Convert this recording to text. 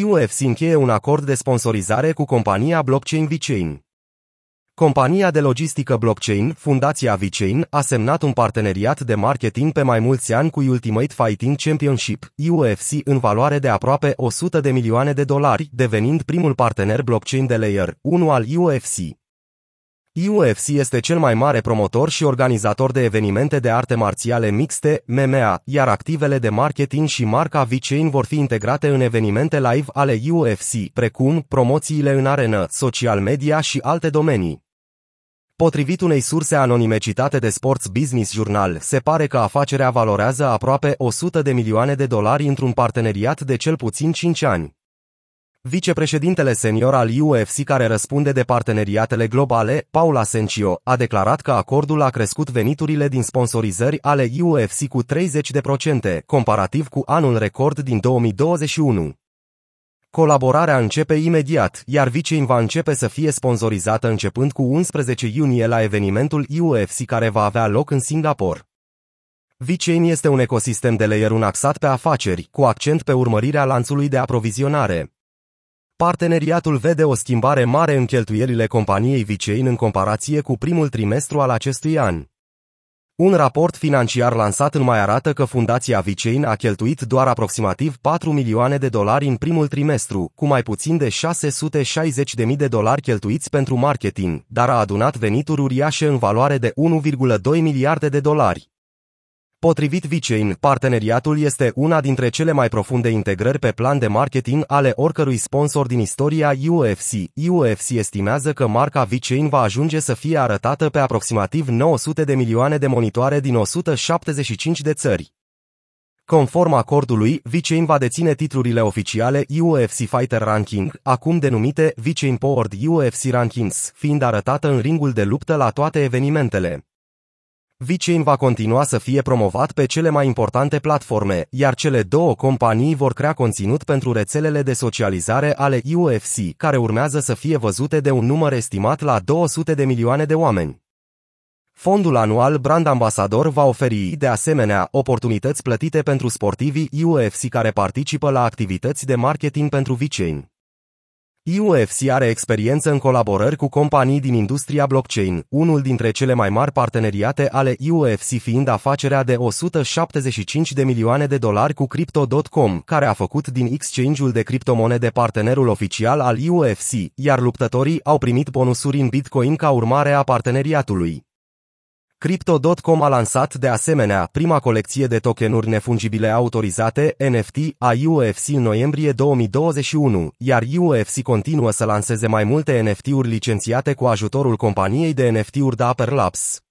UFC încheie un acord de sponsorizare cu compania blockchain VeChain. Compania de logistică blockchain, Fundația VeChain, a semnat un parteneriat de marketing pe mai mulți ani cu Ultimate Fighting Championship, UFC, în valoare de aproape 100 de milioane de dolari, devenind primul partener blockchain de Layer 1 al UFC. UFC este cel mai mare promotor și organizator de evenimente de arte marțiale mixte, MMA, iar activele de marketing și marca VeChain vor fi integrate în evenimente live ale UFC, precum promoțiile în arenă, social media și alte domenii. Potrivit unei surse anonime citate de Sports Business Journal, se pare că afacerea valorează aproape 100 de milioane de dolari într-un parteneriat de cel puțin 5 ani. Vicepreședintele senior al UFC care răspunde de parteneriatele globale, Paul Asencio, a declarat că acordul a crescut veniturile din sponsorizări ale UFC cu 30%, comparativ cu anul record din 2021. Colaborarea începe imediat, iar Vicein va începe să fie sponsorizată începând cu 11 iunie la evenimentul UFC care va avea loc în Singapore. VeChain este un ecosistem de layer axat pe afaceri, cu accent pe urmărirea lanțului de aprovizionare. Parteneriatul vede o schimbare mare în cheltuielile companiei VeChain în comparație cu primul trimestru al acestui an. Un raport financiar lansat în mai arată că fundația VeChain a cheltuit doar aproximativ 4 milioane de dolari în primul trimestru, cu mai puțin de 660.000 de dolari cheltuiți pentru marketing, dar a adunat venituri uriașe în valoare de 1,2 miliarde de dolari. Potrivit VeChain, parteneriatul este una dintre cele mai profunde integrări pe plan de marketing ale oricărui sponsor din istoria UFC. UFC estimează că marca VeChain va ajunge să fie arătată pe aproximativ 900 de milioane de monitoare din 175 de țări. Conform acordului, VeChain va deține titlurile oficiale UFC Fighter Ranking, acum denumite VeChain Powered UFC Rankings, fiind arătată în ringul de luptă la toate evenimentele. VeChain va continua să fie promovat pe cele mai importante platforme, iar cele două companii vor crea conținut pentru rețelele de socializare ale UFC, care urmează să fie văzute de un număr estimat la 200 de milioane de oameni. Fondul anual Brand Ambassador va oferi, de asemenea, oportunități plătite pentru sportivii UFC care participă la activități de marketing pentru VeChain. UFC are experiență în colaborări cu companii din industria blockchain, unul dintre cele mai mari parteneriate ale UFC fiind afacerea de 175 de milioane de dolari cu Crypto.com, care a făcut din exchange-ul de criptomonede partenerul oficial al UFC, iar luptătorii au primit bonusuri în Bitcoin ca urmare a parteneriatului. Crypto.com a lansat de asemenea prima colecție de tokenuri nefungibile autorizate, NFT, a UFC în noiembrie 2021, iar UFC continuă să lanseze mai multe NFT-uri licențiate cu ajutorul companiei de NFT-uri Dapper Labs.